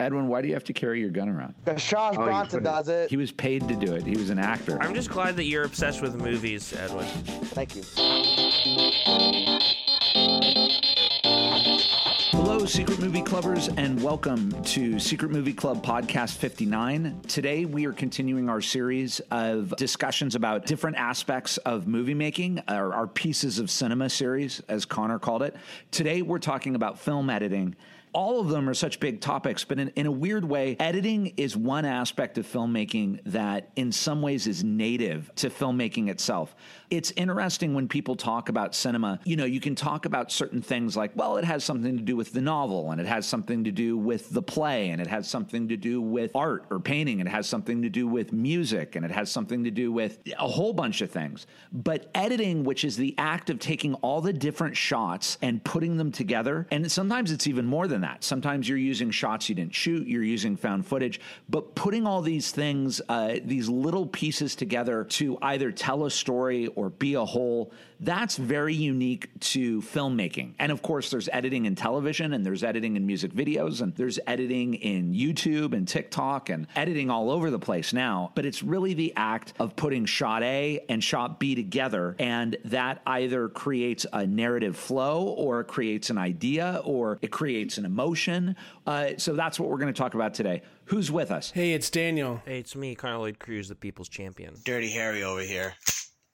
Edwin, why do you have to carry your gun around? Because Charles Oh, Bronson does it. He was paid to do it. He was an actor. I'm just glad that you're obsessed with movies, Edwin. Thank you. Hello, Secret Movie Clubbers, and welcome to Secret Movie Club Podcast 59. Today, we are continuing our series of discussions about different aspects of movie making, our, our pieces of cinema series, as Connor called it. Today, we're talking about film editing. All of them are such big topics, but in, in a weird way, editing is one aspect of filmmaking that, in some ways, is native to filmmaking itself. It's interesting when people talk about cinema. You know, you can talk about certain things like, well, it has something to do with the novel, and it has something to do with the play, and it has something to do with art or painting, and it has something to do with music, and it has something to do with a whole bunch of things. But editing, which is the act of taking all the different shots and putting them together, and sometimes it's even more than that. Sometimes you're using shots you didn't shoot, you're using found footage, but putting all these things, uh, these little pieces together to either tell a story or be a whole, that's very unique to filmmaking. And of course, there's editing in television, and there's editing in music videos, and there's editing in YouTube and TikTok, and editing all over the place now. But it's really the act of putting shot A and shot B together, and that either creates a narrative flow, or it creates an idea, or it creates an emotion. Uh, so that's what we're going to talk about today. Who's with us? Hey, it's Daniel. Hey, it's me, Connor Lloyd Cruz, the people's champion. Dirty Harry over here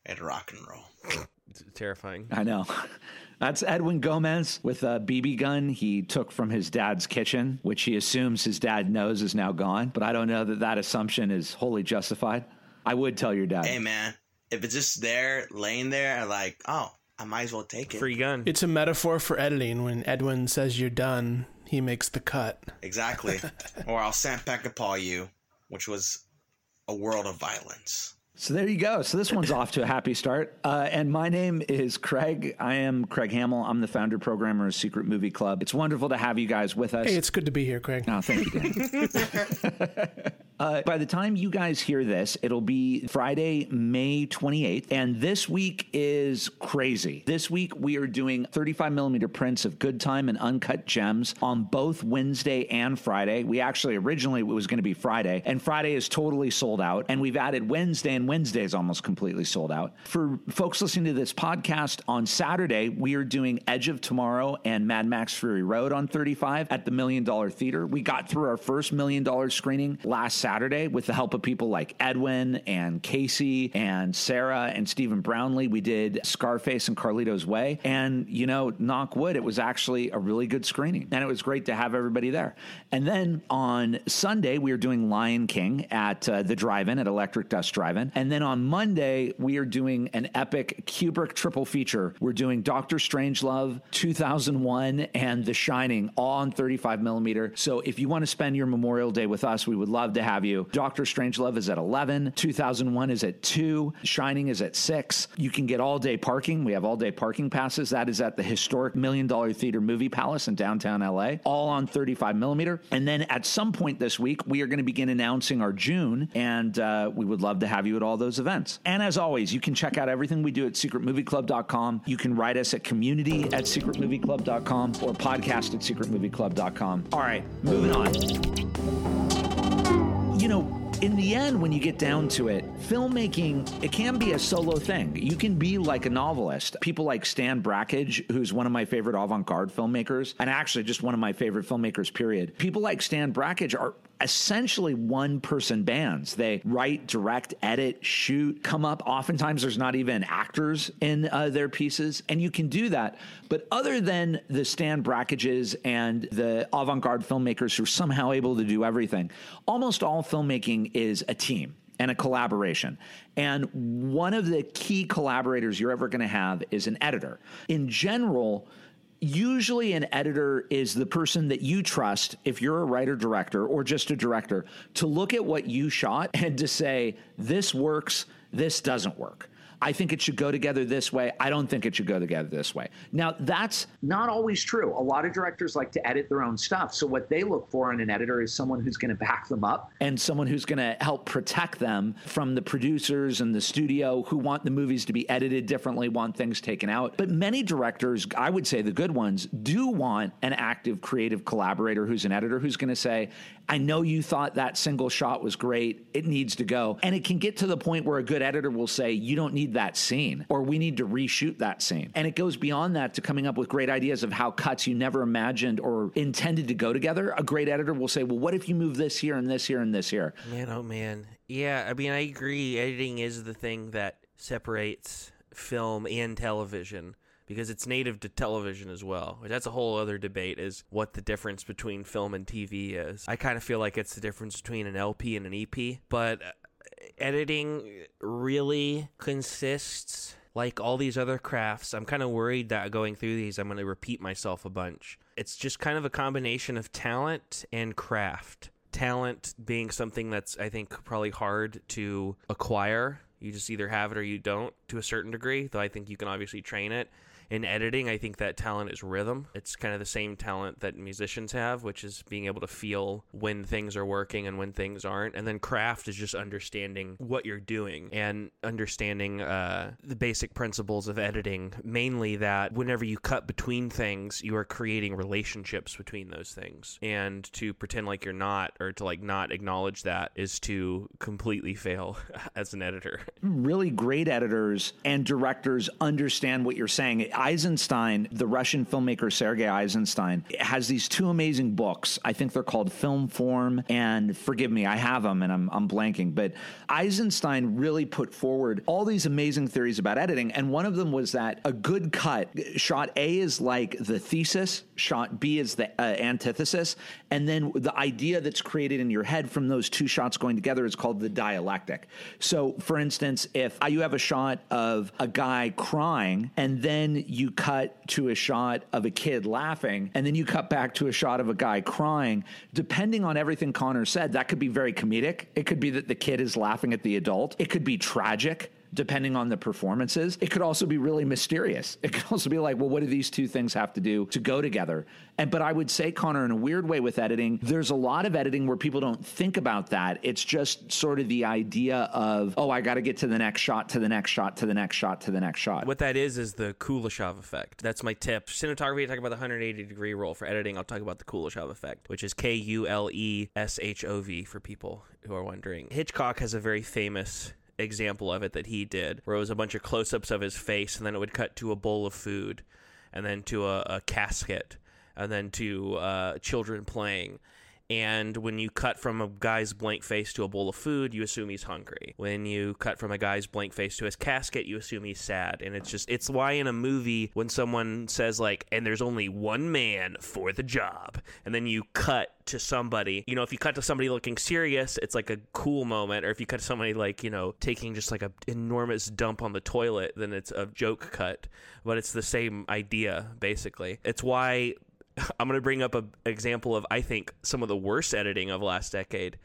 at rock and roll. It's terrifying. I know. That's Edwin Gomez with a BB gun he took from his dad's kitchen, which he assumes his dad knows is now gone. But I don't know that that assumption is wholly justified. I would tell your dad. Hey man, if it's just there, laying there, like, oh, I might as well take it. Free gun. It's a metaphor for editing. When Edwin says you're done, he makes the cut. Exactly. or I'll sandpaper you, which was a world of violence. So there you go. So this one's off to a happy start. Uh, and my name is Craig. I am Craig Hamill. I'm the founder programmer of Secret Movie Club. It's wonderful to have you guys with us. Hey, it's good to be here, Craig. Oh, thank you, Dan. uh, by the time you guys hear this, it'll be Friday, May 28th. And this week is crazy. This week, we are doing 35 millimeter prints of Good Time and Uncut Gems on both Wednesday and Friday. We actually originally it was going to be Friday, and Friday is totally sold out. And we've added Wednesday, and Wednesday is almost completely sold out. For folks listening to this podcast on Saturday, we are doing Edge of Tomorrow and Mad Max Fury Road on 35 at the Million Dollar Theater. We got through our first Million Dollar screening last Saturday with the help of people like Edwin and Casey and Sarah and Stephen Brownlee. We did Scarface and Carlito's Way. And, you know, knock wood, it was actually a really good screening. And it was great to have everybody there. And then on Sunday, we are doing Lion King at uh, the drive in at Electric Dust Drive In. And then on Monday, we are doing an epic Kubrick triple feature. We're doing Doctor Strangelove, 2001, and The Shining, all on 35 millimeter. So if you want to spend your Memorial Day with us, we would love to have you. Doctor Strangelove is at 11, 2001 is at 2, Shining is at 6. You can get all day parking. We have all day parking passes. That is at the historic Million Dollar Theater Movie Palace in downtown LA, all on 35 millimeter. And then at some point this week, we are going to begin announcing our June, and uh, we would love to have you at all those events. And as always, you can check out everything we do at secretmovieclub.com. You can write us at community at secretmovieclub.com or podcast at secretmovieclub.com. All right, moving on you know, in the end, when you get down to it, filmmaking, it can be a solo thing. You can be like a novelist. People like Stan Brakhage, who's one of my favorite avant garde filmmakers, and actually just one of my favorite filmmakers, period. People like Stan Brakhage are essentially one person bands. They write, direct, edit, shoot, come up. Oftentimes, there's not even actors in uh, their pieces, and you can do that. But other than the Stan Brakhages and the avant garde filmmakers who are somehow able to do everything, almost all filmmaking is a team and a collaboration. And one of the key collaborators you're ever going to have is an editor. In general, usually an editor is the person that you trust if you're a writer director or just a director to look at what you shot and to say this works this doesn't work I think it should go together this way. I don't think it should go together this way. Now, that's not always true. A lot of directors like to edit their own stuff. So, what they look for in an editor is someone who's going to back them up and someone who's going to help protect them from the producers and the studio who want the movies to be edited differently, want things taken out. But many directors, I would say the good ones, do want an active creative collaborator who's an editor who's going to say, I know you thought that single shot was great. It needs to go. And it can get to the point where a good editor will say, You don't need that scene, or we need to reshoot that scene. And it goes beyond that to coming up with great ideas of how cuts you never imagined or intended to go together. A great editor will say, Well, what if you move this here and this here and this here? Man, oh man. Yeah, I mean, I agree. Editing is the thing that separates film and television because it's native to television as well. That's a whole other debate is what the difference between film and TV is. I kind of feel like it's the difference between an LP and an EP, but editing really consists like all these other crafts. I'm kind of worried that going through these I'm going to repeat myself a bunch. It's just kind of a combination of talent and craft. Talent being something that's I think probably hard to acquire you just either have it or you don't to a certain degree, though I think you can obviously train it in editing, I think that talent is rhythm. It's kind of the same talent that musicians have, which is being able to feel when things are working and when things aren't. And then craft is just understanding what you're doing and understanding uh, the basic principles of editing. Mainly that whenever you cut between things, you are creating relationships between those things. And to pretend like you're not, or to like not acknowledge that, is to completely fail as an editor. Really great editors and directors understand what you're saying. Eisenstein, the Russian filmmaker Sergei Eisenstein, has these two amazing books. I think they're called Film Form and forgive me, I have them and I'm, I'm blanking. But Eisenstein really put forward all these amazing theories about editing. And one of them was that a good cut, shot A is like the thesis, shot B is the uh, antithesis. And then the idea that's created in your head from those two shots going together is called the dialectic. So, for instance, if you have a shot of a guy crying and then you cut to a shot of a kid laughing, and then you cut back to a shot of a guy crying. Depending on everything Connor said, that could be very comedic. It could be that the kid is laughing at the adult. It could be tragic depending on the performances. It could also be really mysterious. It could also be like, well, what do these two things have to do to go together? And but I would say, Connor, in a weird way with editing, there's a lot of editing where people don't think about that. It's just sort of the idea of, oh, I got to get to the next shot, to the next shot, to the next shot, to the next shot. What that is is the Kuleshov effect. That's my tip. Cinematography, I talk about the 180 degree roll. For editing, I'll talk about the Kuleshov effect, which is K U L E S H O V for people who are wondering. Hitchcock has a very famous example of it that he did, where it was a bunch of close ups of his face, and then it would cut to a bowl of food, and then to a, a casket, and then to uh, children playing. And when you cut from a guy's blank face to a bowl of food, you assume he's hungry. When you cut from a guy's blank face to his casket, you assume he's sad. And it's just, it's why in a movie, when someone says, like, and there's only one man for the job, and then you cut to somebody, you know, if you cut to somebody looking serious, it's like a cool moment. Or if you cut to somebody, like, you know, taking just like a enormous dump on the toilet, then it's a joke cut. But it's the same idea, basically. It's why I'm going to bring up an example of I think some of the worst editing of last decade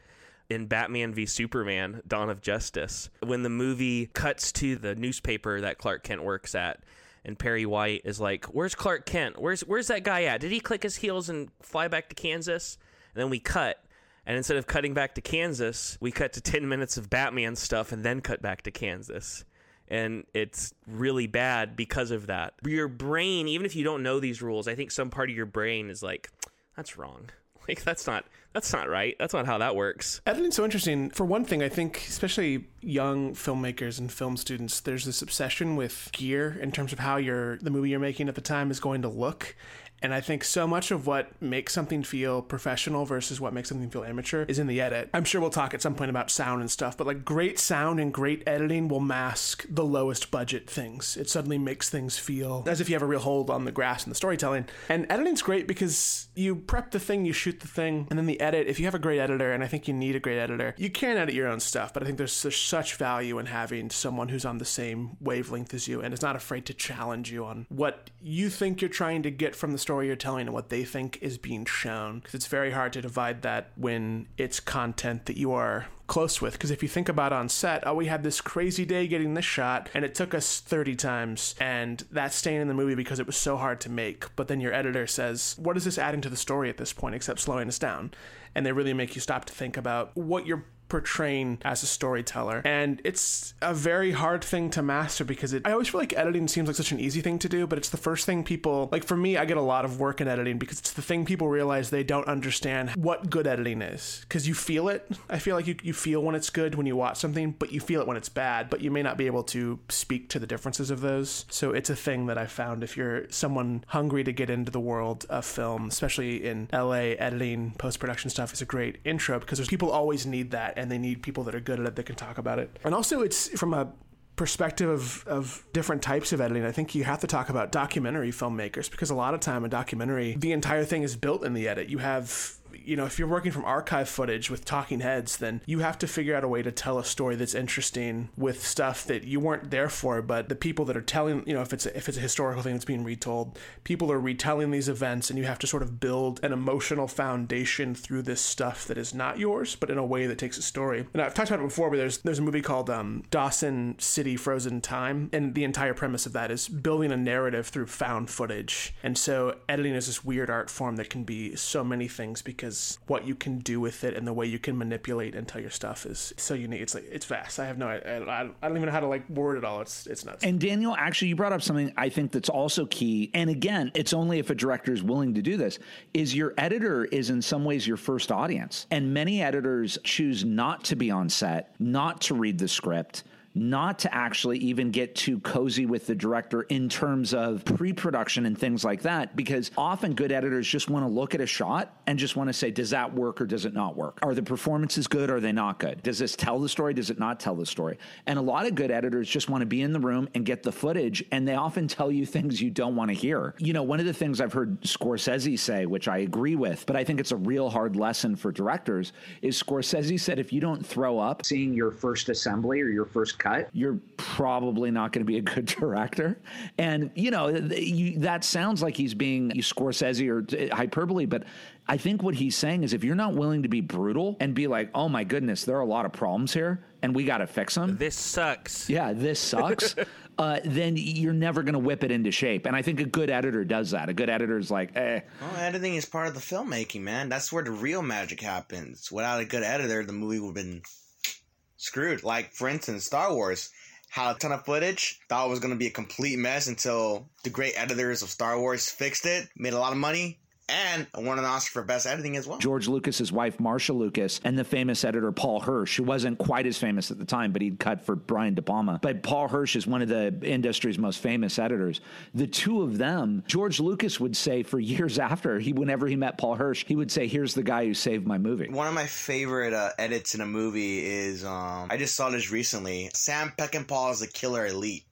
in Batman v Superman: Dawn of Justice. When the movie cuts to the newspaper that Clark Kent works at, and Perry White is like, "Where's Clark Kent? Where's where's that guy at? Did he click his heels and fly back to Kansas?" And then we cut, and instead of cutting back to Kansas, we cut to 10 minutes of Batman stuff and then cut back to Kansas and it's really bad because of that. Your brain, even if you don't know these rules, I think some part of your brain is like, that's wrong. Like that's not that's not right. That's not how that works. Editing's so interesting. For one thing, I think especially young filmmakers and film students, there's this obsession with gear in terms of how your the movie you're making at the time is going to look. And I think so much of what makes something feel professional versus what makes something feel amateur is in the edit. I'm sure we'll talk at some point about sound and stuff, but like great sound and great editing will mask the lowest budget things. It suddenly makes things feel as if you have a real hold on the grass and the storytelling. And editing's great because you prep the thing, you shoot the thing, and then the edit. If you have a great editor, and I think you need a great editor, you can edit your own stuff, but I think there's, there's such value in having someone who's on the same wavelength as you and is not afraid to challenge you on what you think you're trying to get from the story story you're telling and what they think is being shown. Because it's very hard to divide that when it's content that you are close with. Because if you think about on set, oh, we had this crazy day getting this shot, and it took us 30 times, and that's staying in the movie because it was so hard to make. But then your editor says, what is this adding to the story at this point except slowing us down? And they really make you stop to think about what you're portraying as a storyteller. And it's a very hard thing to master because it, I always feel like editing seems like such an easy thing to do, but it's the first thing people, like for me, I get a lot of work in editing because it's the thing people realize they don't understand what good editing is. Because you feel it. I feel like you, you feel when it's good when you watch something, but you feel it when it's bad, but you may not be able to speak to the differences of those. So it's a thing that I found if you're someone hungry to get into the world of film, especially in LA, editing, post production stuff is a great intro because there's people always need that and they need people that are good at it that can talk about it. And also, it's from a perspective of, of different types of editing, I think you have to talk about documentary filmmakers because a lot of time a documentary, the entire thing is built in the edit. You have you know, if you're working from archive footage with talking heads, then you have to figure out a way to tell a story that's interesting with stuff that you weren't there for, but the people that are telling, you know, if it's a, if it's a historical thing that's being retold, people are retelling these events, and you have to sort of build an emotional foundation through this stuff that is not yours, but in a way that takes a story. And I've talked about it before, but there's there's a movie called um, Dawson City Frozen Time, and the entire premise of that is building a narrative through found footage. And so editing is this weird art form that can be so many things because what you can do with it and the way you can manipulate and tell your stuff is so unique. It's like it's vast. I have no, I, I don't even know how to like word it all. It's it's nuts. And Daniel, actually, you brought up something I think that's also key. And again, it's only if a director is willing to do this. Is your editor is in some ways your first audience, and many editors choose not to be on set, not to read the script not to actually even get too cozy with the director in terms of pre production and things like that, because often good editors just want to look at a shot and just want to say, does that work or does it not work? Are the performances good or are they not good? Does this tell the story? Does it not tell the story? And a lot of good editors just want to be in the room and get the footage, and they often tell you things you don't want to hear. You know, one of the things I've heard Scorsese say, which I agree with, but I think it's a real hard lesson for directors, is Scorsese said, if you don't throw up seeing your first assembly or your first cut, you're probably not going to be a good director. And, you know, you, that sounds like he's being Scorsese or hyperbole, but I think what he's saying is if you're not willing to be brutal and be like, oh my goodness, there are a lot of problems here and we got to fix them. This sucks. Yeah, this sucks. uh, then you're never going to whip it into shape. And I think a good editor does that. A good editor is like, eh. Well, editing is part of the filmmaking, man. That's where the real magic happens. Without a good editor, the movie would have been screwed. Like, for instance, Star Wars had a ton of footage, thought it was going to be a complete mess until the great editors of Star Wars fixed it, made a lot of money, and won an Oscar for Best Editing as well. George Lucas's wife, Marcia Lucas, and the famous editor Paul Hirsch, who wasn't quite as famous at the time, but he'd cut for Brian De Palma. But Paul Hirsch is one of the industry's most famous editors. The two of them, George Lucas would say for years after, he whenever he met Paul Hirsch, he would say, "Here's the guy who saved my movie." One of my favorite uh, edits in a movie is um, I just saw this recently. Sam Peckinpah is the Killer Elite.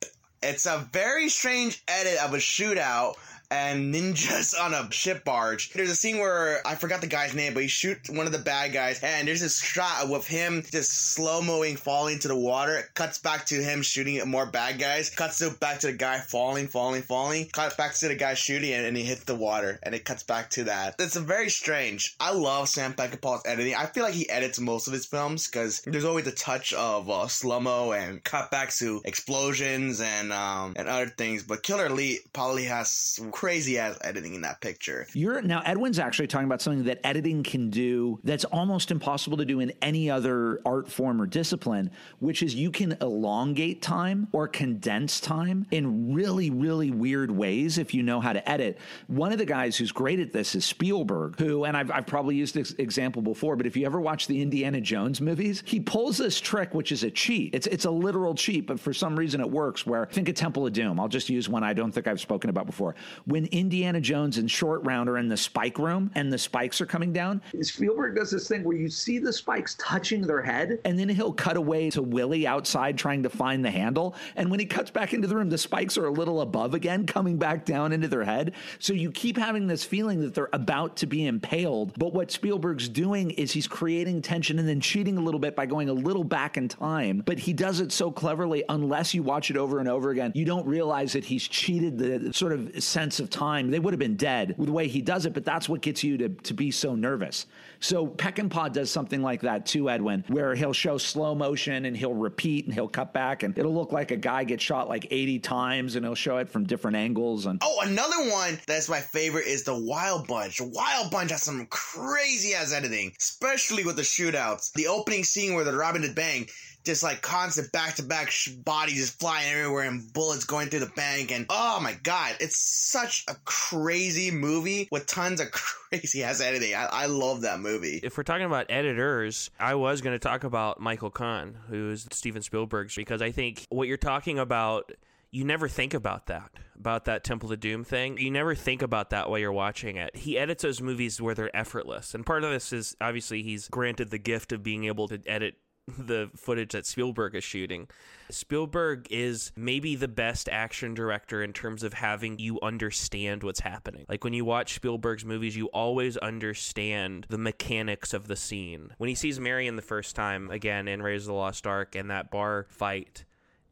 It's a very strange edit of a shootout and ninjas on a ship barge. There's a scene where I forgot the guy's name, but he shoots one of the bad guys, and there's this shot of him just slow moing falling to the water. It cuts back to him shooting at more bad guys. Cuts to back to the guy falling, falling, falling. Cuts back to the guy shooting, and, and he hits the water, and it cuts back to that. It's very strange. I love Sam Peckinpah's editing. I feel like he edits most of his films because there's always a touch of uh, slow mo and cutbacks to explosions and um, and other things. But Killer Elite probably has crazy ass editing in that picture. You're now Edwin's actually talking about something that editing can do that's almost impossible to do in any other art form or discipline, which is you can elongate time or condense time in really, really weird ways if you know how to edit. One of the guys who's great at this is Spielberg, who, and I've, I've probably used this example before, but if you ever watch the Indiana Jones movies, he pulls this trick, which is a cheat. It's it's a literal cheat, but for some reason it works. Where think of Temple of Doom. I'll just use one I don't think I've spoken about before. When Indiana Jones and Short Round are in the spike room and the spikes are coming down, Spielberg does this thing where you see the spikes touching their head, and then he'll cut away to Willie outside trying to find the handle. And when he cuts back into the room, the spikes are a little above again, coming back down into their head. So you keep having this feeling that they're about to be impaled. But what Spielberg's doing is he's creating tension and then cheating a little bit by going a little back in time. But he does it so cleverly, unless you watch it over and over again, you don't realize that he's cheated the sort of sense of time, they would have been dead with the way he does it, but that's what gets you to, to be so nervous. So Peckinpah does something like that too, Edwin, where he'll show slow motion and he'll repeat and he'll cut back and it'll look like a guy gets shot like 80 times and he'll show it from different angles. And Oh, another one that's my favorite is the Wild Bunch. Wild Bunch has some crazy ass editing, especially with the shootouts. The opening scene where the Robin did bang, just like constant back to back bodies just flying everywhere and bullets going through the bank. And oh my god, it's such a crazy movie with tons of crazy ass editing. I, I love that movie. If we're talking about editors, I was going to talk about Michael Kahn, who's Steven Spielberg's, because I think what you're talking about you never think about that about that temple of doom thing you never think about that while you're watching it he edits those movies where they're effortless and part of this is obviously he's granted the gift of being able to edit the footage that Spielberg is shooting. Spielberg is maybe the best action director in terms of having you understand what's happening. Like when you watch Spielberg's movies, you always understand the mechanics of the scene. When he sees Marion the first time, again, in Raiders of the Lost Ark and that bar fight,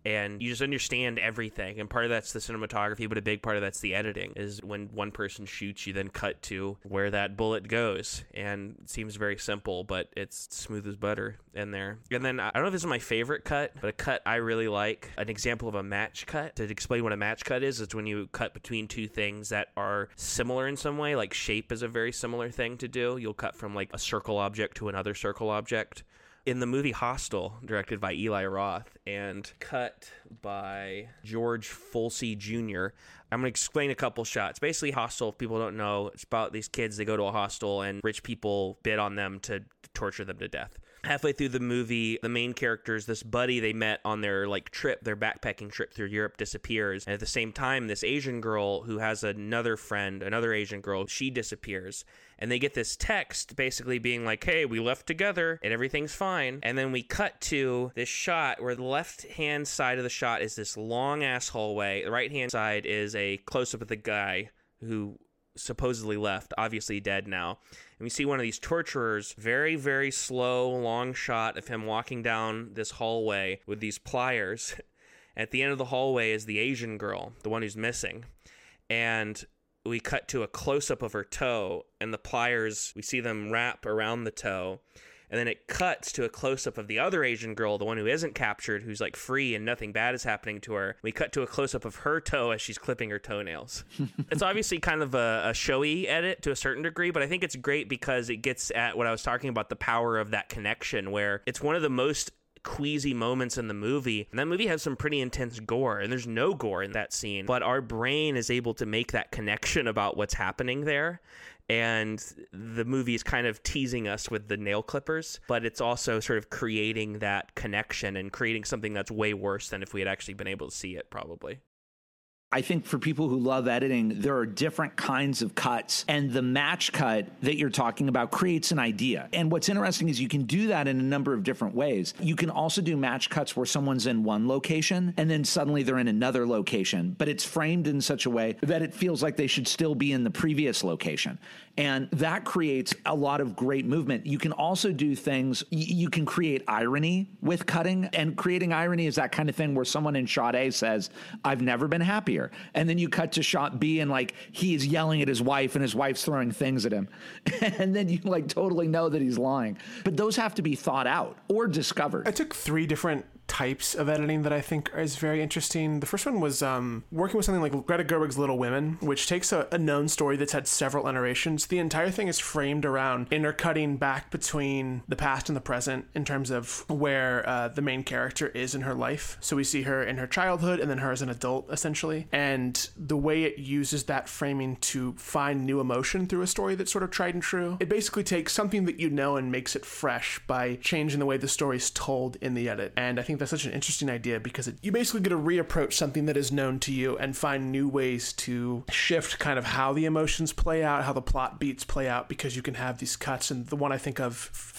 and you just understand everything and part of that's the cinematography but a big part of that's the editing is when one person shoots you then cut to where that bullet goes and it seems very simple but it's smooth as butter in there. And then i don't know if this is my favorite cut but a cut i really like an example of a match cut to explain what a match cut is it's when you cut between two things that are similar in some way like shape is a very similar thing to do. You'll cut from like a circle object to another circle object in the movie Hostel, directed by Eli Roth and cut by George Folsey Jr., I'm going to explain a couple shots. Basically, Hostel, if people don't know, it's about these kids. They go to a hostel and rich people bid on them to torture them to death halfway through the movie the main characters this buddy they met on their like trip their backpacking trip through europe disappears. And at the same time this asian girl who has another friend another asian girl she disappears. And they get this text basically being like hey we left together and everything's fine. And then we cut to this shot where the left hand side of the shot is this long ass hallway. The right hand side is a close up of the guy who supposedly left, obviously dead now. And we see one of these torturers, very, very slow, long shot of him walking down this hallway with these pliers. At the end of the hallway is the Asian girl, the one who's missing. And we cut to a close up of her toe, and the pliers, we see them wrap around the toe and then it cuts to a close up of the other Asian girl, the one who isn't captured, who's like free and nothing bad is happening to her. We cut to a close up of her toe as she's clipping her toenails. it's obviously kind of a, a, showy edit to a certain degree, but I think it's great because it gets at what I was talking about the power of that connection, where it's one of the most queasy moments in the movie. And that movie has some pretty intense gore, and there's no gore in that scene. But our brain is able to make that connection about what's happening there and the movie is kind of teasing us with the nail clippers, but it's also sort of creating that connection and creating something that's way worse than if we had actually been able to see it, probably. I think for people who love editing, there are different kinds of cuts, and the match cut that you're talking about creates an idea. And what's interesting is you can do that in a number of different ways. You can also do match cuts where someone's in one location and then suddenly they're in another location, but it's framed in such a way that it feels like they should still be in the previous location. And that creates a lot of great movement. You can also do things, you can create irony with cutting, and creating irony is that kind of thing where someone in shot A says, I've never been happier. And then you cut to shot B and like he is yelling at his wife and his wife's throwing things at him. and then you like totally know that he's lying. But those have to be thought out or discovered. I took three different types of editing that I think is very interesting. The first one was um, working with something like Greta Gerwig's Little Women, which takes a, a, known story that's had several iterations. The entire thing is framed around intercutting back between the past and the present in terms of where uh, the main character is in her life. So we see her in her childhood and then her as an adult, essentially. And the way it uses that framing to find new emotion through a story that's sort of tried and true. It basically takes something that you know and makes it fresh by changing the way the story is told in the edit. And I think think that's such an interesting idea because it, you basically get to reapproach something that is known to you and find new ways to shift kind of how the emotions play out, how the plot beats play out, because you can have these cuts. And the one I think of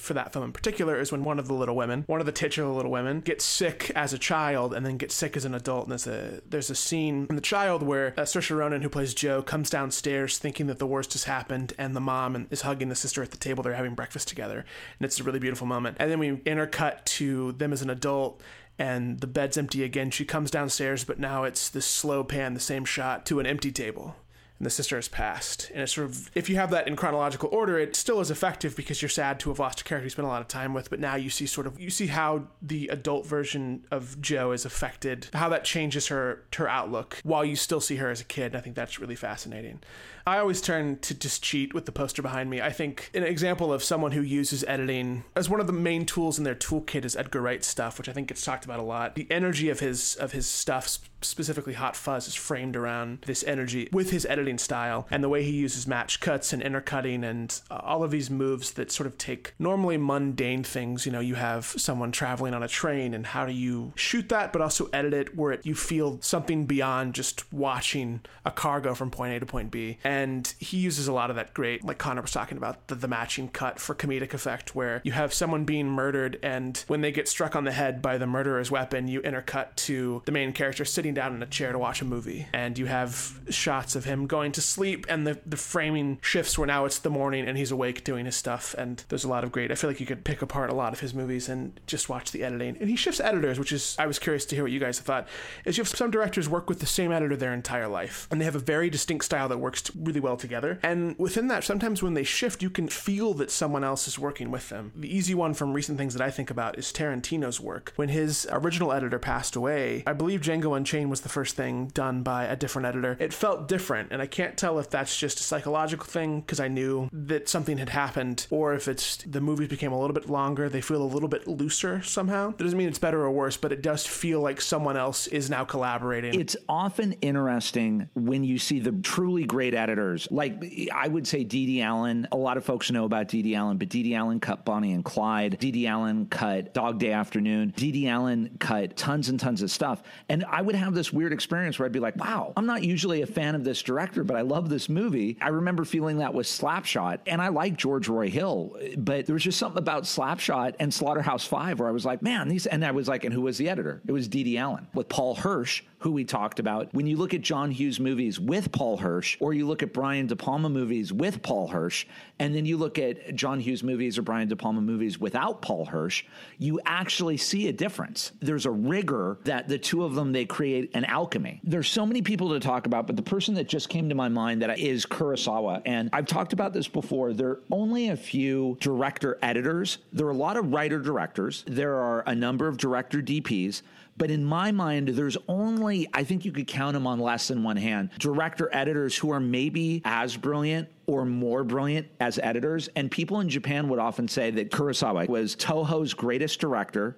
for that film in particular is when one of the little women, one of the titular little women, gets sick as a child and then gets sick as an adult. And there's a there's a scene in the child where uh, Saoirse Ronan, who plays Jo, comes downstairs thinking that the worst has happened, and the mom is hugging the sister at the table. They're having breakfast together, and it's a really beautiful moment. And then we intercut to them as an adult and the bed's empty again. She comes downstairs, but now it's this slow pan, the same shot to an empty table. And the sister has passed. And it's sort of, if you have that in chronological order, it still is effective because you're sad to have lost a character you spent a lot of time with. But now you see sort of, you see how the adult version of Jo is affected, how that changes her, her outlook while you still see her as a kid. And I think that's really fascinating. I always turn to just cheat with the poster behind me. I think an example of someone who uses editing as one of the main tools in their toolkit is Edgar Wright's stuff, which I think gets talked about a lot. The energy of his of his stuff, specifically Hot Fuzz, is framed around this energy with his editing style and the way he uses match cuts and intercutting and uh, all of these moves that sort of take normally mundane things. You know, you have someone traveling on a train, and how do you shoot that, but also edit it where it, you feel something beyond just watching a car go from point A to point B. And and he uses a lot of that great, like Connor was talking about, the, the matching cut for comedic effect, where you have someone being murdered, and when they get struck on the head by the murderer's weapon, you intercut to the main character sitting down in a chair to watch a movie, and you have shots of him going to sleep, and the, the framing shifts where now it's the morning and he's awake doing his stuff, and there's a lot of great. I feel like you could pick apart a lot of his movies and just watch the editing, and he shifts editors, which is I was curious to hear what you guys thought. Is you have some directors work with the same editor their entire life, and they have a very distinct style that works really well together. And within that, sometimes when they shift, you can feel that someone else is working with them. The easy one from recent things that I think about is Tarantino's work. When his original editor passed away, I believe Django Unchained was the first thing done by a different editor. It felt different, and I can't tell if that's just a psychological thing because I knew that something had happened, or if it's the movies became a little bit longer, they feel a little bit looser somehow. That doesn't mean it's better or worse, but it does feel like someone else is now collaborating. It's often interesting when you see the truly great editors like I would say Dede Allen. A lot of folks know about Dede Allen, but Dede Allen cut Bonnie and Clyde. Dede Allen cut Dog Day Afternoon. Dede Allen cut tons and tons of stuff. And I would have this weird experience where I'd be like, wow, I'm not usually a fan of this director, but I love this movie. I remember feeling that with Slapshot, and I like George Roy Hill, but there was just something about Slapshot and Slaughterhouse Five where I was like, man, these, and I was like, and who was the editor? It was Dede Allen with Paul Hirsch, who we talked about. When you look at John Hughes movies with Paul Hirsch, or you look at Brian De Palma movies with Paul Hirsch, and then you look at John Hughes movies or Brian De Palma movies without Paul Hirsch, you actually see a difference. There's a rigor that the two of them they create an alchemy. There's so many people to talk about, but the person that just came to my mind that is Kurosawa, and I've talked about this before. There are only a few director editors. There are a lot of writer directors. There are a number of director DPs. But in my mind, there's only, I think you could count them on less than one hand, director editors who are maybe as brilliant or more brilliant as editors. And people in Japan would often say that Kurosawa was Toho's greatest director,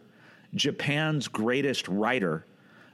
Japan's greatest writer,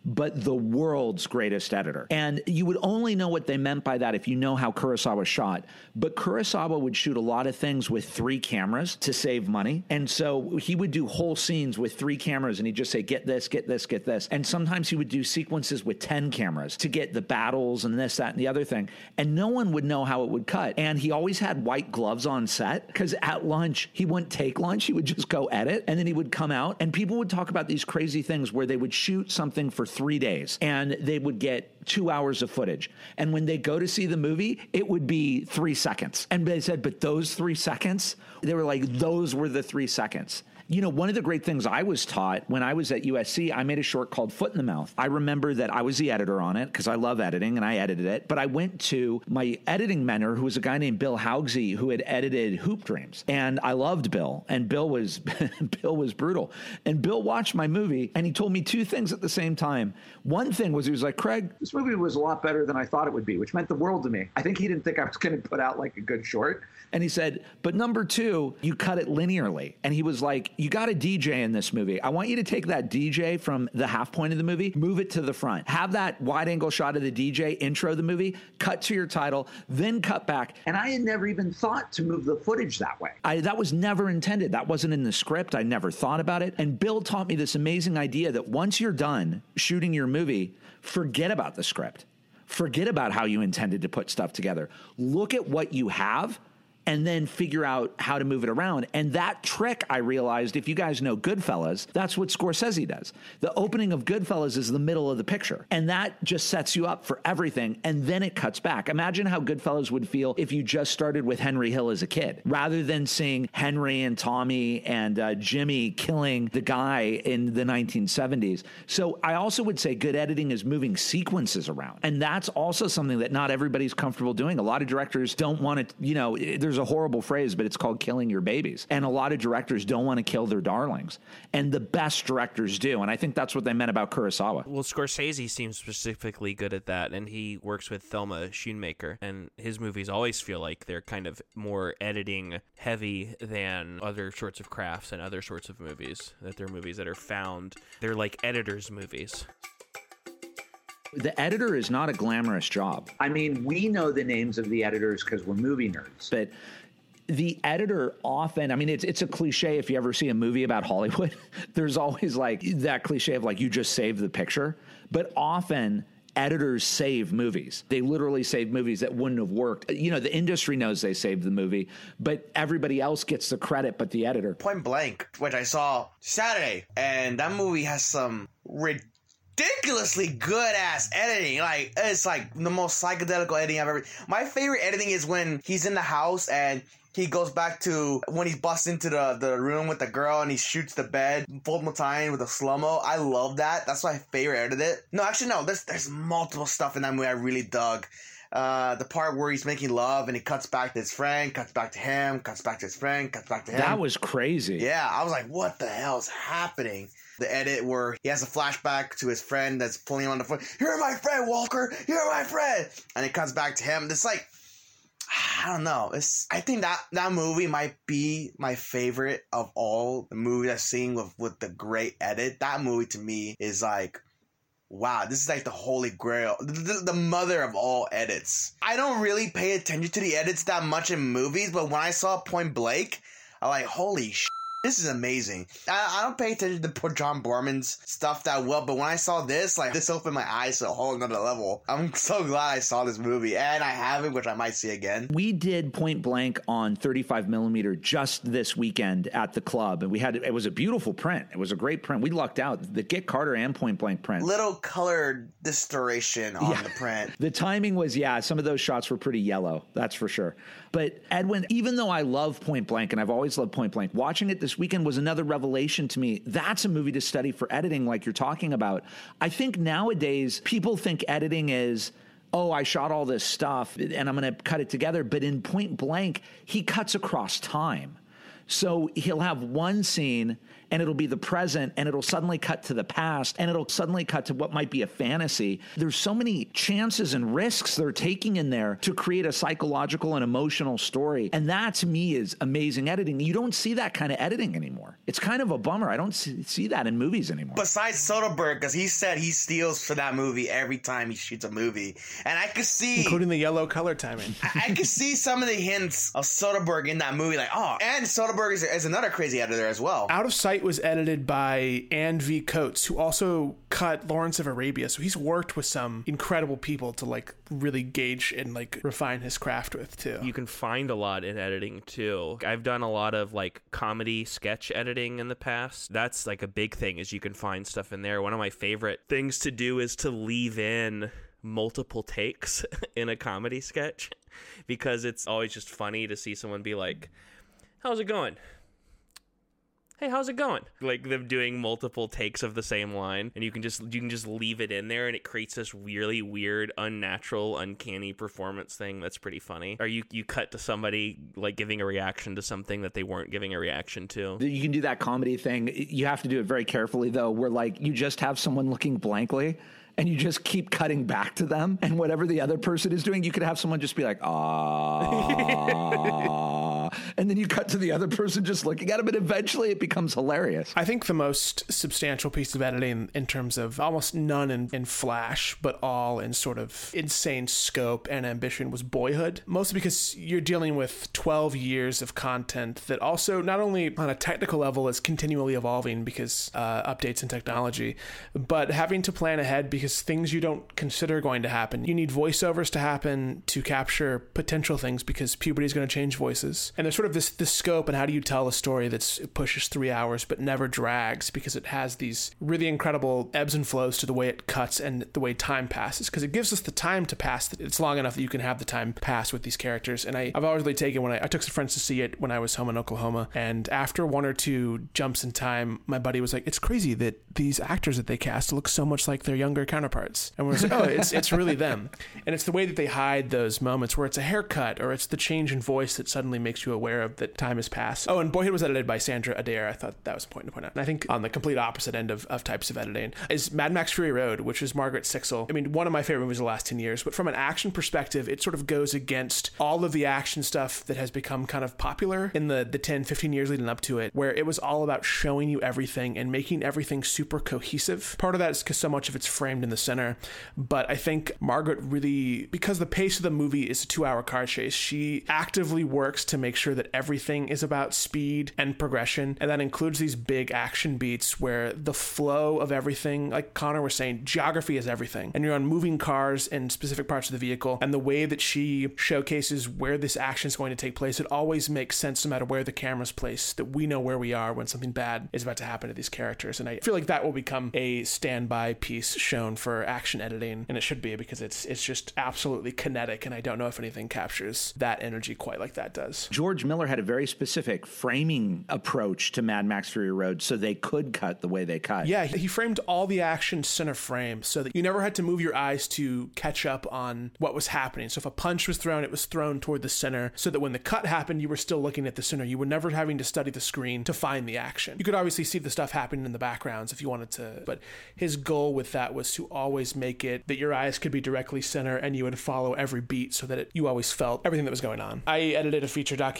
but the world's greatest editor. And you would only know what they meant by that if you know how Kurosawa shot. But Kurosawa would shoot a lot of things with three cameras to save money. And so he would do whole scenes with three cameras and he'd just say, get this, get this, get this. And sometimes he would do sequences with 10 cameras to get the battles and this, that, and the other thing. And no one would know how it would cut. And he always had white gloves on set because at lunch, he wouldn't take lunch. He would just go edit and then he would come out and people would talk about these crazy things where they would shoot something for three days and they would get two hours of footage. And when they go to see the movie, it would be three seconds. And they said, but those three seconds, they were like, those were the three seconds. You know, one of the great things I was taught when I was at USC, I made a short called Foot in the Mouth. I remember that I was the editor on it because I love editing and I edited it. But I went to my editing mentor, who was a guy named Bill Haugse, who had edited Hoop Dreams. And I loved Bill. And Bill was Bill was brutal. And Bill watched my movie and he told me two things at the same time. One thing was he was like, Craig, this movie was a lot better than I thought it would be, which meant the world to me. I think he didn't think I was going to put out like a good short. And he said, but number two, you cut it linearly. And he was like, you got a DJ in this movie. I want you to take that DJ from the half point of the movie, move it to the front, have that wide angle shot of the DJ, intro the movie, cut to your title, then cut back. And I had never even thought to move the footage that way. I, that was never intended. That wasn't in the script. I never thought about it. And Bill taught me this amazing idea that once you're done shooting your movie, forget about the script. Forget about how you intended to put stuff together. Look at what you have and then figure out how to move it around. And that trick, I realized, if you guys know Goodfellas, that's what Scorsese does. The opening of Goodfellas is the middle of the picture, and that just sets you up for everything. And then it cuts back. Imagine how Goodfellas would feel if you just started with Henry Hill as a kid, rather than seeing Henry and Tommy and uh, Jimmy killing the guy in the 1970s. So I also would say good editing is moving sequences around. And that's also something that not everybody's comfortable doing. A lot of directors don't want to, you know, there's a horrible phrase, but it's called killing your babies. And a lot of directors don't want to kill their darlings. And the best directors do. And I think that's what they meant about Kurosawa. Well, Scorsese seems specifically good at that, and he works with Thelma Schoonmaker, and his movies always feel like they're kind of more editing heavy than other sorts of crafts and other sorts of movies. That they're movies that are found, they're like editors' movies. The editor is not a glamorous job. I mean, we know the names of the editors because we're movie nerds, but the editor often i mean it's it's a cliche if you ever see a movie about hollywood. There's always like that cliche of like you just save the picture. But often editors save movies. They literally save movies that wouldn't have worked. You know the industry knows they saved the movie but everybody else gets the credit but the editor. Point Blank, which I saw Saturday, and that movie has some ridiculously good ass editing. Like it's like the most psychedelic editing I've ever. My favorite editing is when he's in the house and he goes back to when he busts into the, the room with the girl and he shoots the bed multiple times with a slow mo. I love that. That's my favorite edit. It. No, actually no. There's there's multiple stuff in that movie I really dug. Uh, the part where he's making love and he cuts back to his friend, cuts back to him, cuts back to his friend, cuts back to him. that was crazy Yeah, I was like, what the hell is happening? The edit where he has a flashback to his friend that's pulling him on the foot. You're my friend, Walker. You're my friend. And it comes back to him. It's like, I don't know. It's I think that that movie might be my favorite of all the movies I've seen with with the great edit. That movie to me is like wow, this is like the holy grail, the, the, the mother of all edits. I don't really pay attention to the edits that much in movies, but when I saw Point Blank, I'm like, holy sh. This is amazing. I, I don't pay attention to John Boorman's stuff that well, but when I saw this, like this opened my eyes to a whole nother level. I'm so glad I saw this movie, and I haven't, which I might see again. We did point blank on 35 millimeter just this weekend at the club, and we had it was a beautiful print. It was a great print. We lucked out the Get Carter and point blank print. Little colored distortion on the print. The timing was, yeah, some of those shots were pretty yellow, that's for sure. But Edwin, even though I love Point Blank and I've always loved Point Blank, watching it this weekend was another revelation to me. That's a movie to study for editing, like you're talking about. I think nowadays people think editing is. Oh, I shot all this stuff and I'm going to cut it together. But in point blank, he cuts across time. So he'll have one scene and it'll be the present and it'll suddenly cut to the past and it'll suddenly cut to what might be a fantasy. There's so many chances and risks they're taking in there to create a psychological and emotional story. And that to me is amazing editing. You don't see that kind of editing anymore. It's kind of a bummer. I don't see, see that in movies anymore. Besides Soderbergh, because he said he steals for that movie every time he shoots a movie, and I could see, including the yellow color timing. I, I could see some of the hints of Soderbergh in that movie. Like, oh, and Soderbergh is, is another crazy editor as well. Out of Sight was edited by Ann V. Coates, who also cut Lawrence of Arabia. So he's worked with some incredible people to like really gauge and like refine his craft with too. You can find a lot in editing too. I've done a lot of like comedy sketch editing in the past. That's like a big thing is you can find stuff in there. One of my favorite things to do is to leave in multiple takes in a comedy sketch because it's always just funny to see someone be like, "How's it going?" Hey how's it going like them doing multiple takes of the same line and you can just you can just leave it in there and it creates this really weird unnatural uncanny performance thing that's pretty funny or you you cut to somebody like giving a reaction to something that they weren't giving a reaction to you can do that comedy thing. You have to do it very carefully, though, where like you just have someone looking blankly and you just keep cutting back to them. And whatever the other person is doing, you could have someone just be like, ah. And then you cut to the other person just looking at him, and eventually it becomes hilarious. I think the most substantial piece of editing in terms of almost none in, in Flash, but all in sort of insane scope and ambition was Boyhood. Mostly because you're dealing with 12 years of content that also, not only on a technical level, is continually evolving because uh, updates in technology, but having to plan ahead because things you don't consider going to happen. You need voiceovers to happen to capture potential things because puberty is going to change voices. And there's sort of this, this scope and how do you tell a story that's pushes three hours but never drags because it has these really incredible ebbs and flows to the way it cuts and the way time passes because it gives us the time to pass. It's long enough that you can have the time pass with these characters. And I, I've always really taken when I, I took some friends to see it when I was home in Oklahoma. And after one or two jumps in time, my buddy was like, it's crazy that these actors that they cast look so much like their younger counterparts. And we're like, oh, it's, it's really them. And it's the way that they hide those moments where it's a haircut or it's the change in voice that suddenly makes you aware of that time has passed. Oh, and Boyhood was edited by Sandra Adair. I thought that was important to point out. And I think on the complete opposite end of, of types of editing is Mad Max Fury Road, which is Margaret Sixel. I mean, one of my favorite movies of the last 10 years, but from an action perspective, it sort of goes against all of the action stuff that has become kind of popular in the, the 10, 15 years leading up to it, where it was all about showing you everything and making everything super cohesive. Part of that is because so much of it's framed in the center. But I think Margaret really, because the pace of the movie is a two hour car chase, she actively works to make sure that everything is about speed and progression. And that includes these big action beats where the flow of everything, like Connor was saying, geography is everything. And you're on moving cars in specific parts of the vehicle. And the way that she showcases where this action is going to take place, it always makes sense no matter where the camera's placed, that we know where we are when something bad is about to happen to these characters. And I feel like that will become a standby piece shown for action editing. And it should be because it's it's just absolutely kinetic. And I don't know if anything captures that energy quite like that does. George Miller had a very specific framing approach to Mad Max Fury Road so they could cut the way they cut. Yeah, he framed all the action center frame so that you never had to move your eyes to catch up on what was happening. So if a punch was thrown, it was thrown toward the center so that when the cut happened, you were still looking at the center. You were never having to study the screen to find the action. You could obviously see the stuff happening in the backgrounds if you wanted to, but his goal with that was to always make it that your eyes could be directly center and you would follow every beat so that it, you always felt everything that was going on. I edited a feature documentary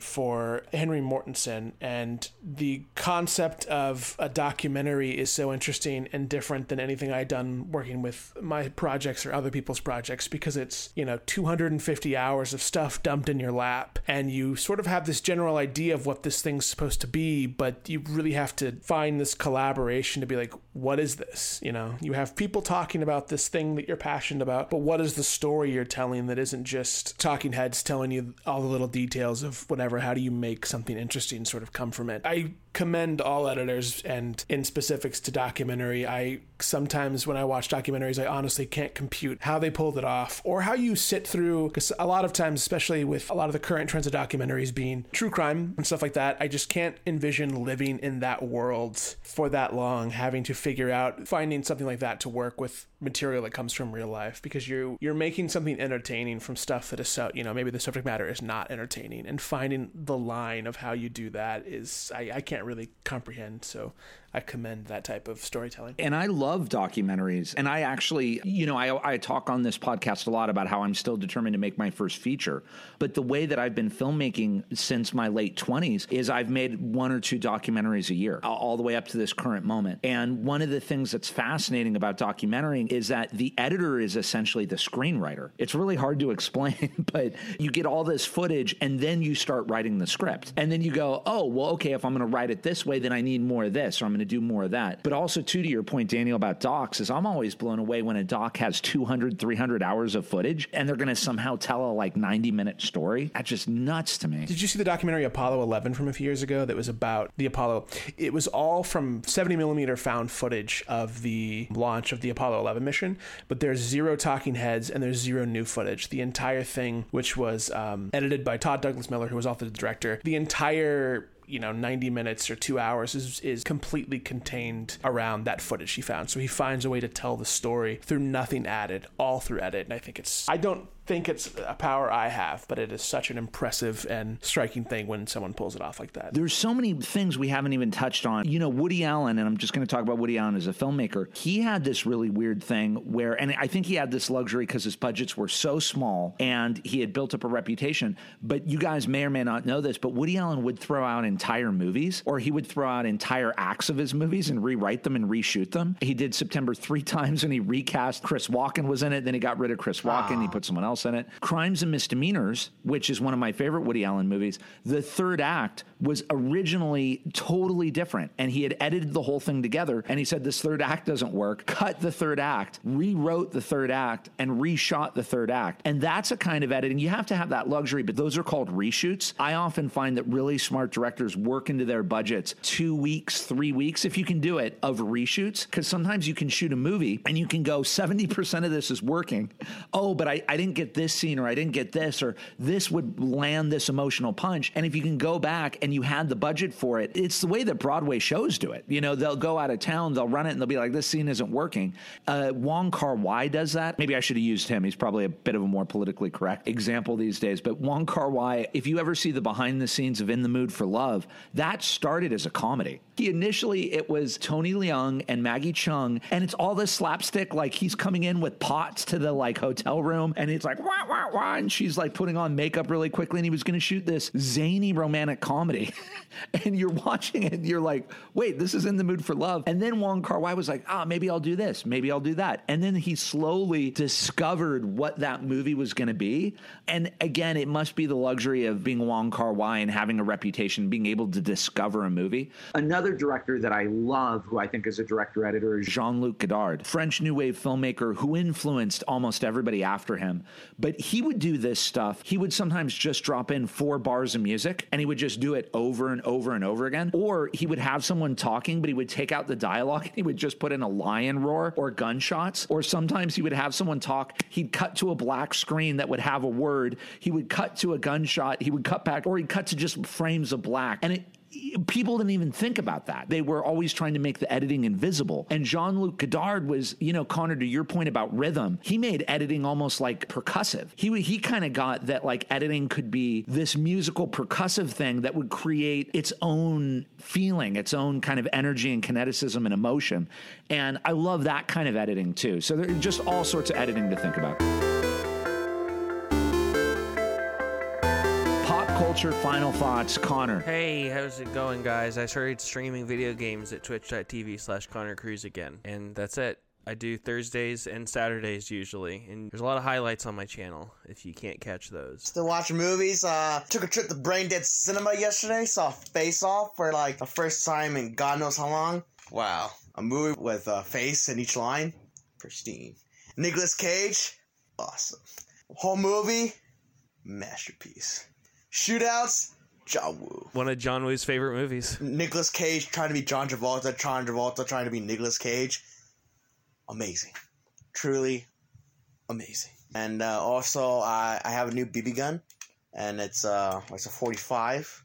for Henry Mortensen, and the concept of a documentary is so interesting and different than anything I'd done working with my projects or other people's projects because it's, you know, 250 hours of stuff dumped in your lap, and you sort of have this general idea of what this thing's supposed to be, but you really have to find this collaboration to be like, what is this? You know, you have people talking about this thing that you're passionate about, but what is the story you're telling that isn't just talking heads telling you all the little details of whatever? How do you make something interesting sort of come from it? I commend all editors and in specifics to documentary. I sometimes when I watch documentaries, I honestly can't compute how they pulled it off or how you sit through because a lot of times, especially with a lot of the current trends of documentaries being true crime and stuff like that, I just can't envision living in that world for that long, having to figure out finding something like that to work with material that comes from real life because you you're making something entertaining from stuff that is so you know maybe the subject matter is not entertaining and finding the line of how you do that is I, I can't really comprehend so I commend that type of storytelling. And I love documentaries. And I actually, you know, I, I talk on this podcast a lot about how I'm still determined to make my first feature. But the way that I've been filmmaking since my late 20s is I've made one or two documentaries a year, all the way up to this current moment. And one of the things that's fascinating about documentary is that the editor is essentially the screenwriter. It's really hard to explain, but you get all this footage and then you start writing the script. And then you go, oh, well, okay, if I'm going to write it this way, then I need more of this, or I'm going to do more of that. But also, too, to your point, Daniel, about docs, is I'm always blown away when a doc has 200, 300 hours of footage and they're going to somehow tell a like 90 minute story. That's just nuts to me. Did you see the documentary Apollo 11 from a few years ago that was about the Apollo? It was all from 70 millimeter found footage of the launch of the Apollo 11 mission, but there's zero talking heads and there's zero new footage. The entire thing, which was um, edited by Todd Douglas Miller, who was also the director, the entire you know 90 minutes or two hours is, is completely contained around that footage he found so he finds a way to tell the story through nothing added all through edit and i think it's i don't think it's a power I have, but it is such an impressive and striking thing when someone pulls it off like that. There's so many things we haven't even touched on. You know, Woody Allen, and I'm just going to talk about Woody Allen as a filmmaker. He had this really weird thing where, and I think he had this luxury because his budgets were so small and he had built up a reputation. But you guys may or may not know this, but Woody Allen would throw out entire movies or he would throw out entire acts of his movies and rewrite them and reshoot them. He did September three times and he recast Chris Walken was in it. Then he got rid of Chris Walken. He ah. put someone else else in it. Crimes and Misdemeanors, which is one of my favorite Woody Allen movies, the third act was originally totally different. And he had edited the whole thing together. And he said, This third act doesn't work. Cut the third act, rewrote the third act, and reshot the third act. And that's a kind of editing. You have to have that luxury, but those are called reshoots. I often find that really smart directors work into their budgets two weeks, three weeks, if you can do it, of reshoots. Because sometimes you can shoot a movie and you can go, 70% of this is working. Oh, but I, I didn't get this scene or I didn't get this or this would land this emotional punch. And if you can go back and you had the budget for it, it's the way that Broadway shows do it. You know, they'll go out of town, they'll run it, and they'll be like, this scene isn't working. Uh, Wong Kar Wai does that. Maybe I should have used him. He's probably a bit of a more politically correct example these days. But Wong Kar Wai, if you ever see the behind the scenes of In the Mood for Love, that started as a comedy. He initially, it was Tony Leung and Maggie Cheung, and it's all this slapstick, like he's coming in with pots to the like hotel room, and it's like, wah, wah, wah, and she's like putting on makeup really quickly, and he was going to shoot this zany romantic comedy. and you're watching it, and you're like, wait, this is in the mood for love. And then Wong Kar Wai was like, ah, maybe I'll do this, maybe I'll do that. And then he slowly discovered what that movie was going to be. And again, it must be the luxury of being Wong Kar Wai and having a reputation, being able to discover a movie. Another director that I love, who I think is a director editor, is Jean Luc Godard, French New Wave filmmaker who influenced almost everybody after him. But he would do this stuff. He would sometimes just drop in four bars of music and he would just do it over and over and over again. Or he would have someone talking, but he would take out the dialogue and he would just put in a lion roar or gunshots. Or sometimes he would have someone talk, he'd cut to a black screen that would have a word, he would cut to a gunshot, he would cut back, or he'd cut to just frames of black. And it people didn't even think about that. They were always trying to make the editing invisible. And Jean Luc Godard was, you know, Connor, to your point about rhythm, he made editing almost like percussive. He he kind of got that like editing could be this musical percussive thing that would create its own feeling, its own kind of energy and kineticism and emotion. And I love that kind of editing too. So there are just all sorts of editing to think about. Culture final thoughts connor hey how's it going guys i started streaming video games at twitch.tv slash connor cruise again and that's it i do thursdays and saturdays usually and there's a lot of highlights on my channel if you can't catch those Still watching movies. Uh, took a trip to Brain Dead Cinema yesterday. Saw Face Off for like the first time in God knows how long. Wow, a movie with a face in each line, pristine. Nicolas Cage, awesome. Whole movie, masterpiece. Shootouts, John Woo. one of john woo's favorite movies Nicolas Cage trying to be John Travolta, John Travolta trying to be Nicolas Cage. Amazing. Truly amazing. And uh, also, I I have a new BB gun, and it's uh it's a 45,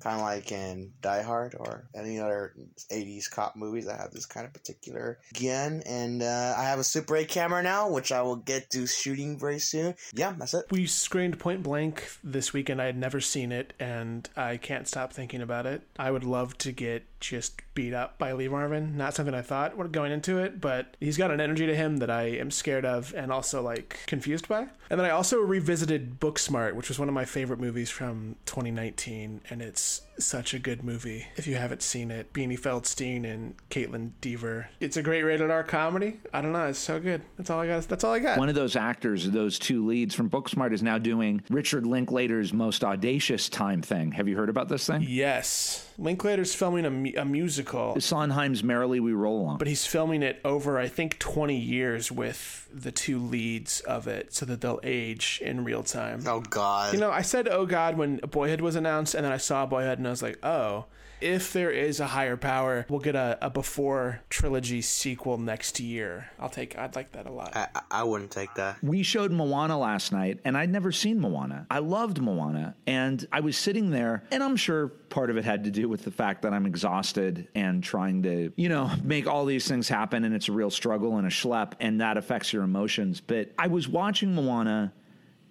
kind of like in Die Hard or any other 80s cop movies. I have this kind of particular gun, and uh, I have a Super 8 camera now, which I will get to shooting very soon. Yeah, that's it. We screened Point Blank this weekend. I had never seen it, and I can't stop thinking about it. I would love to get just beat up by Lee Marvin. Not something I thought going into it, but he's got an energy to him that I am scared of and also like confused by. And then I also revisited Booksmart, which was one of my favorite movies from 2019, and it's such a good movie. If you haven't seen it, Beanie Feldstein and Kaitlyn Dever. It's a great rated R comedy. I don't know, it's so good. That's all I got. That's all I got. One of those actors, those two leads from Booksmart, is now doing Richard Linklater's most audacious time thing. Have you heard about this thing? Yes. Linklater's filming a, mu- a musical, Sondheim's Merrily We Roll Along. but he's filming it over, I think, 20 years with the two leads of it so that they'll age in real time. Oh God. You know, I said "Oh God" when Boyhood was announced, and then I saw Boyhood, and and I was like, oh, if there is a higher power, we'll get a, a before trilogy sequel next year. I'll take. I'd like that a lot. I, I- I wouldn't take that. We showed Moana last night, and I'd never seen Moana. I loved Moana, and I was sitting there, and I'm sure part of it had to do with the fact that I'm exhausted and trying to, you know, make all these things happen, and it's a real struggle and a schlep, and that affects your emotions. But I was watching Moana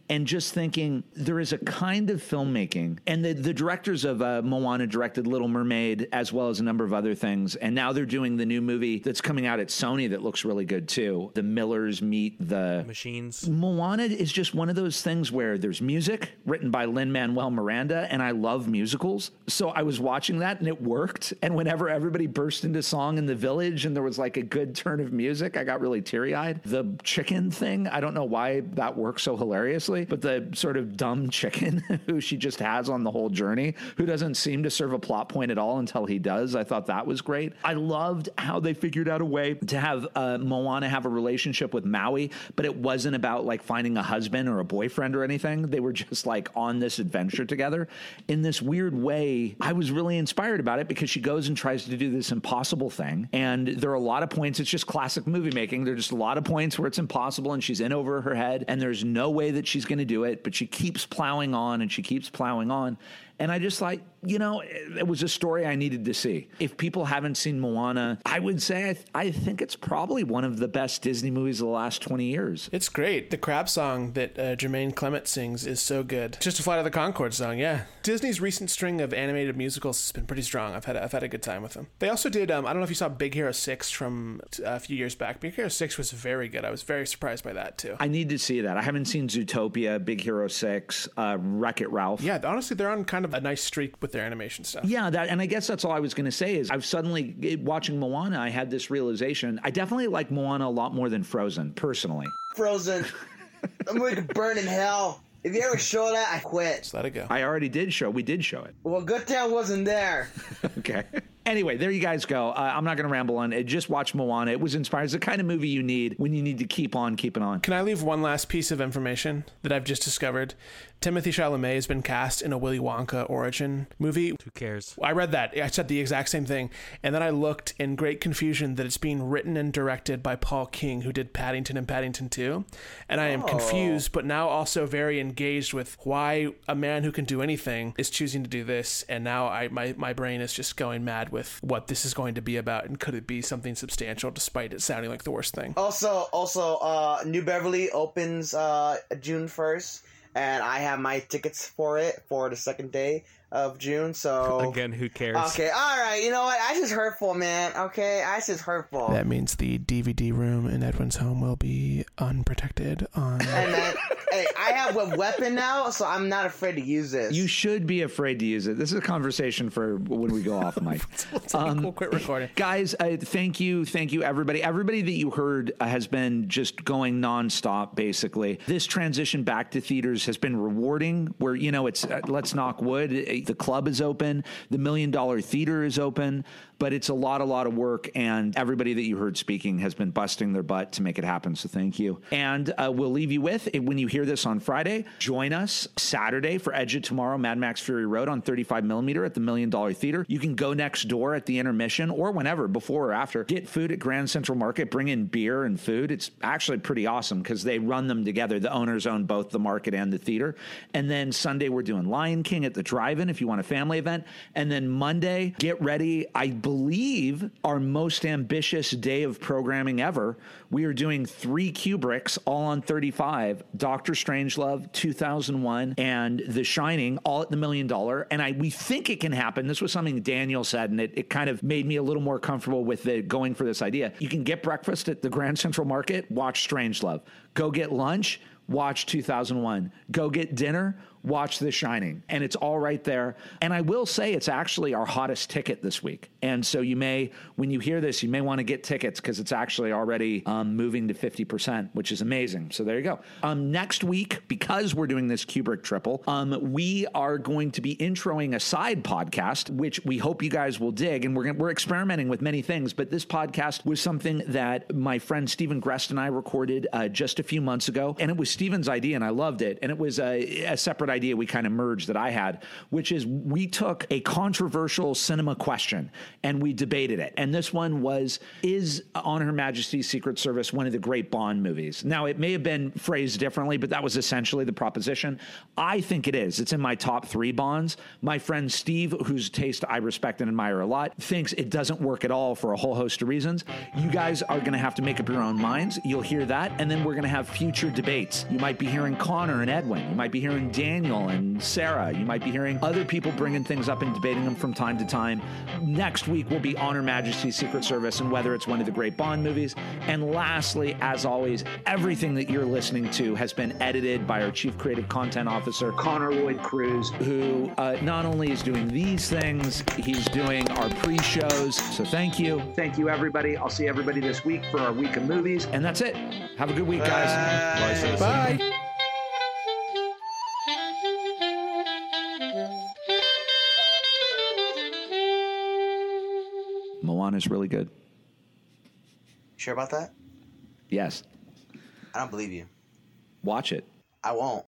and just thinking there is a kind of filmmaking and the, the directors of uh, moana directed little mermaid as well as a number of other things and now they're doing the new movie that's coming out at sony that looks really good too the millers meet the Machines. Moana is just one of those things where there's music written by Lin Manuel Miranda, and I love musicals. So I was watching that and it worked. And whenever everybody burst into song in the village and there was like a good turn of music, I got really teary eyed. The chicken thing, I don't know why that works so hilariously, but the sort of dumb chicken who she just has on the whole journey, who doesn't seem to serve a plot point at all until he does, I thought that was great. I loved how they figured out a way to have uh, Moana have a relationship with Maui, but it wasn't about like finding a husband or a boyfriend or anything. They were just like on this adventure together in this weird way. I was really inspired about it because she goes and tries to do this impossible thing. And there are a lot of points, it's just classic movie making. There are just a lot of points where it's impossible and she's in over her head and there's no way that she's going to do it, but she keeps plowing on and she keeps plowing on. And I just like, you know, it, it was a story I needed to see. If people haven't seen Moana, I would say I, th- I think it's probably one of the best Disney movies of the last 20 years. It's great. The crab song that uh, Jemaine Clement sings is so good. Just a Flight of the Conchords song, yeah. Disney's recent string of animated musicals has been pretty strong. I've had I've had a good time with them. They also did. Um, I don't know if you saw Big Hero Six from uh, a few years back. Big Hero Six was very good. I was very surprised by that too. I need to see that. I haven't seen Zootopia, Big Hero 6, uh, Wreck It Ralph. yeah, honestly, they're on kind of a nice streak with their animation stuff. Yeah, that, and I guess that's all I was going to say is I've suddenly watching Moana, I had this realization. I definitely like Moana a lot more than Frozen, personally. Frozen. I'm going to burn in hell. If you ever show that, I quit. Just let it go. I already did show. We did show it. Well, good thing I wasn't there. Okay. Anyway, there you guys go. Uh, I'm not going to ramble on it. Just watch Moana. It was inspired. It's the kind of movie you need when you need to keep on keeping on. Can I leave one last piece of information that I've just discovered? Timothée Chalamet has been cast in a Willy Wonka origin movie. Who cares? I read that. I said the exact same thing. And then I looked in great confusion that it's being written and directed by Paul King, who did Paddington and Paddington 2. And I am confused, but now also very engaged with why a man who can do anything is choosing to do this. And now I my, my brain is just going mad with what this is going to be about. And could it be something substantial despite it sounding like the worst thing? Also, also, uh, New Beverly opens uh, June first, and I have my tickets for it for the second day of June. So Again, who cares? Okay, all right. You know what? Ice is hurtful, man. Okay, ice is hurtful. That means the DVD room in Edwin's home will be unprotected on. Hey, man. hey, I have a weapon now, so I'm not afraid to use this. You should be afraid to use it. This is a conversation for when we go off mic. we'll quit recording. Guys, uh, thank you, thank you, everybody. Everybody that you heard uh, has been just going nonstop. Basically, this transition back to theaters has been rewarding. Where you know, it's uh, let's knock wood. The club is open. The Million Dollar Theater is open. But it's a lot, a lot of work, and everybody that you heard speaking has been busting their butt to make it happen. So thank you. And uh, we'll leave you with when you hear this on Friday. Join us Saturday for Edge of Tomorrow, Mad Max Fury Road on 35 millimeter at the Million Dollar Theater. You can go next door at the intermission or whenever, before or after. Get food at Grand Central Market. Bring in beer and food. It's actually pretty awesome because they run them together. The owners own both the market and the theater. And then Sunday we're doing Lion King at the if you want a family event. And then Monday, get ready. I believe our most ambitious day of programming ever. We are doing three Kubricks all on 35, Doctor Strangelove, 2001, and The Shining, all at the Million Dollar. And I we think it can happen. This was something Daniel said, and it, it kind of made me a little more comfortable with the, going for this idea. You can get breakfast at the Grand Central Market, watch Strangelove. Go get lunch, watch 2001. Go get dinner, watch The Shining. And it's all right there. And I will say it's actually our hottest ticket this week. And so you may, when you hear this, you may want to get tickets because it's actually already um, moving to 50%, which is amazing. So there you go. Um, next week, because we're doing this Kubrick triple, um, we are going to be introing a side podcast, which we hope you guys will dig. And we're, gonna, we're experimenting with many things, but this podcast was something that my friend Stephen Grest and I recorded uh, just a few months ago. And it was Steven's idea, and I loved it. And it was a, a separate idea we kind of merged that I had, which is we took a controversial cinema question and we debated it. And this one was Is On Her Majesty's Secret Service one of the great Bond movies? Now, it may have been phrased differently, but that was essentially the proposition. I think it is. It's in my top three Bonds. My friend Steve, whose taste I respect and admire a lot, thinks it doesn't work at all for a whole host of reasons. You guys are going to have to make up your own minds. You'll hear that. And then we're going to have future debates. You might be hearing Connor and Edwin. You might be hearing Daniel and Sarah. You might be hearing other people bringing things up and debating them from time to time. Next week will be On Her Majesty's Secret Service and whether it's one of the great Bond movies. And lastly, as always, everything that you're listening to has been edited by our Chief Creative Content Officer, Connor Lloyd Cruz, who uh, not only is doing these things, he's doing our pre shows. So thank you. Thank you, everybody. I'll see everybody this week for our week of movies. And that's it. Have a good week, guys. Bye. Moana's really good. Sure about that? Yes. I don't believe you. Watch it. I won't.